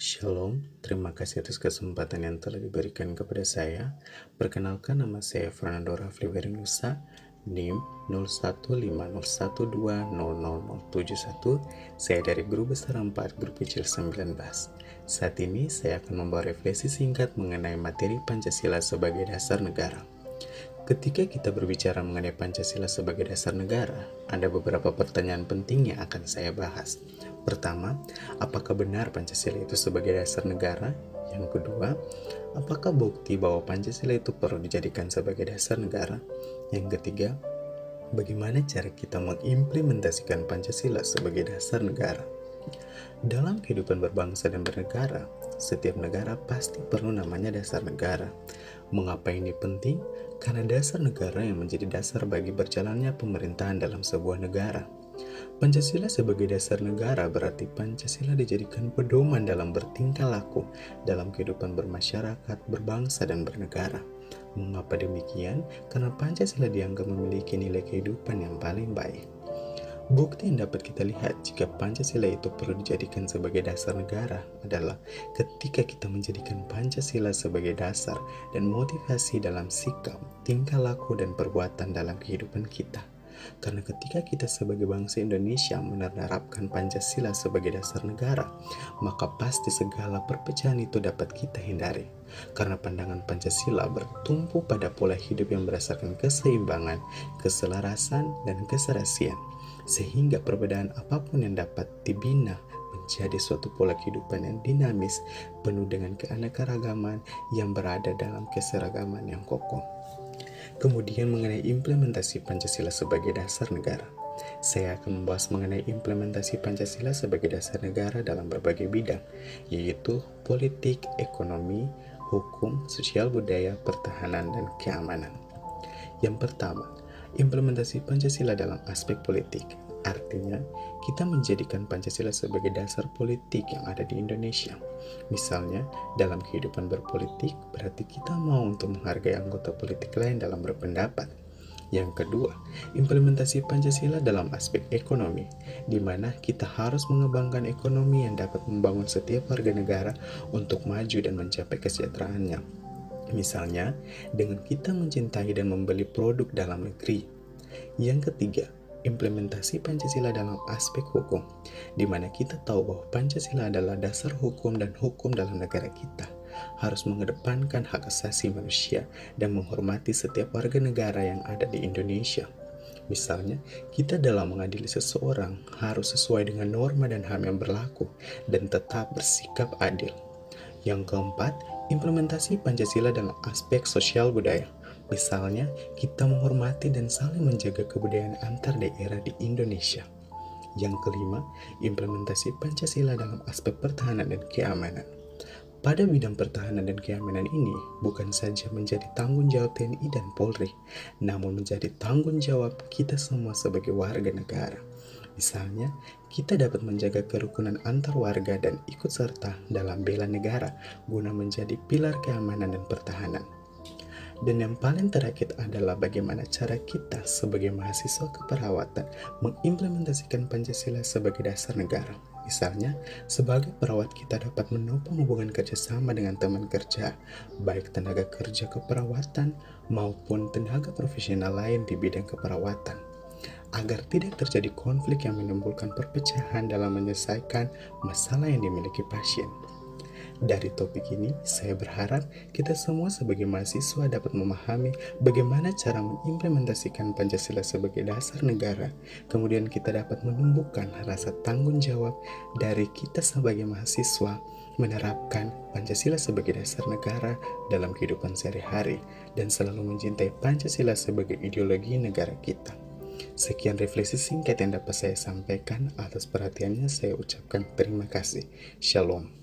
Shalom, terima kasih atas kesempatan yang telah diberikan kepada saya. Perkenalkan nama saya Fernando Rafli Werinusa, NIM 0150120071. Saya dari Guru Besar 4, Grup Kecil 19. Saat ini saya akan membawa refleksi singkat mengenai materi Pancasila sebagai dasar negara. Ketika kita berbicara mengenai Pancasila sebagai dasar negara, ada beberapa pertanyaan penting yang akan saya bahas. Pertama, apakah benar Pancasila itu sebagai dasar negara? Yang kedua, apakah bukti bahwa Pancasila itu perlu dijadikan sebagai dasar negara? Yang ketiga, bagaimana cara kita mengimplementasikan Pancasila sebagai dasar negara? Dalam kehidupan berbangsa dan bernegara, setiap negara pasti perlu namanya dasar negara. Mengapa ini penting? Karena dasar negara yang menjadi dasar bagi berjalannya pemerintahan dalam sebuah negara. Pancasila sebagai dasar negara berarti Pancasila dijadikan pedoman dalam bertingkah laku dalam kehidupan bermasyarakat, berbangsa, dan bernegara. Mengapa demikian? Karena Pancasila dianggap memiliki nilai kehidupan yang paling baik. Bukti yang dapat kita lihat jika Pancasila itu perlu dijadikan sebagai dasar negara adalah ketika kita menjadikan Pancasila sebagai dasar dan motivasi dalam sikap, tingkah laku, dan perbuatan dalam kehidupan kita. Karena ketika kita sebagai bangsa Indonesia menerapkan Pancasila sebagai dasar negara, maka pasti segala perpecahan itu dapat kita hindari. Karena pandangan Pancasila bertumpu pada pola hidup yang berdasarkan keseimbangan, keselarasan, dan keserasian. Sehingga perbedaan apa pun yang dapat dibina menjadi suatu pola kehidupan yang dinamis, penuh dengan keanekaragaman yang berada dalam keseragaman yang kokoh. Kemudian mengenai implementasi Pancasila sebagai dasar negara. Saya akan membahas mengenai implementasi Pancasila sebagai dasar negara dalam berbagai bidang, yaitu politik, ekonomi, hukum, sosial budaya, pertahanan, dan keamanan. Yang pertama, implementasi Pancasila dalam aspek politik. Artinya, kita menjadikan Pancasila sebagai dasar politik yang ada di Indonesia. Misalnya, dalam kehidupan berpolitik, berarti kita mau untuk menghargai anggota politik lain dalam berpendapat. Yang kedua, implementasi Pancasila dalam aspek ekonomi, di mana kita harus mengembangkan ekonomi yang dapat membangun setiap warga negara untuk maju dan mencapai kesejahteraannya. Misalnya, dengan kita mencintai dan membeli produk dalam negeri. Yang ketiga, implementasi Pancasila dalam aspek hukum, di mana kita tahu bahwa Pancasila adalah dasar hukum dan hukum dalam negara kita harus mengedepankan hak asasi manusia dan menghormati setiap warga negara yang ada di Indonesia. Misalnya, kita dalam mengadili seseorang harus sesuai dengan norma dan HAM yang berlaku dan tetap bersikap adil. Yang keempat, implementasi Pancasila dalam aspek sosial budaya Misalnya, kita menghormati dan saling menjaga kebudayaan antar daerah di Indonesia. Yang kelima, implementasi Pancasila dalam aspek pertahanan dan keamanan. Pada bidang pertahanan dan keamanan ini bukan saja menjadi tanggung jawab TNI dan Polri, namun menjadi tanggung jawab kita semua sebagai warga negara. Misalnya, kita dapat menjaga kerukunan antar warga dan ikut serta dalam bela negara guna menjadi pilar keamanan dan pertahanan. Dan yang paling terakhir adalah bagaimana cara kita sebagai mahasiswa keperawatan mengimplementasikan Pancasila sebagai dasar negara. Misalnya, sebagai perawat kita dapat menopang hubungan kerjasama dengan teman kerja, baik tenaga kerja keperawatan maupun tenaga profesional lain di bidang keperawatan, agar tidak terjadi konflik yang menimbulkan perpecahan dalam menyelesaikan masalah yang dimiliki pasien. Dari topik ini, saya berharap kita semua sebagai mahasiswa dapat memahami bagaimana cara mengimplementasikan Pancasila sebagai dasar negara. Kemudian kita dapat menumbuhkan rasa tanggung jawab dari kita sebagai mahasiswa menerapkan Pancasila sebagai dasar negara dalam kehidupan sehari-hari dan selalu mencintai Pancasila sebagai ideologi negara kita. Sekian refleksi singkat yang dapat saya sampaikan. Atas perhatiannya, saya ucapkan terima kasih. Shalom.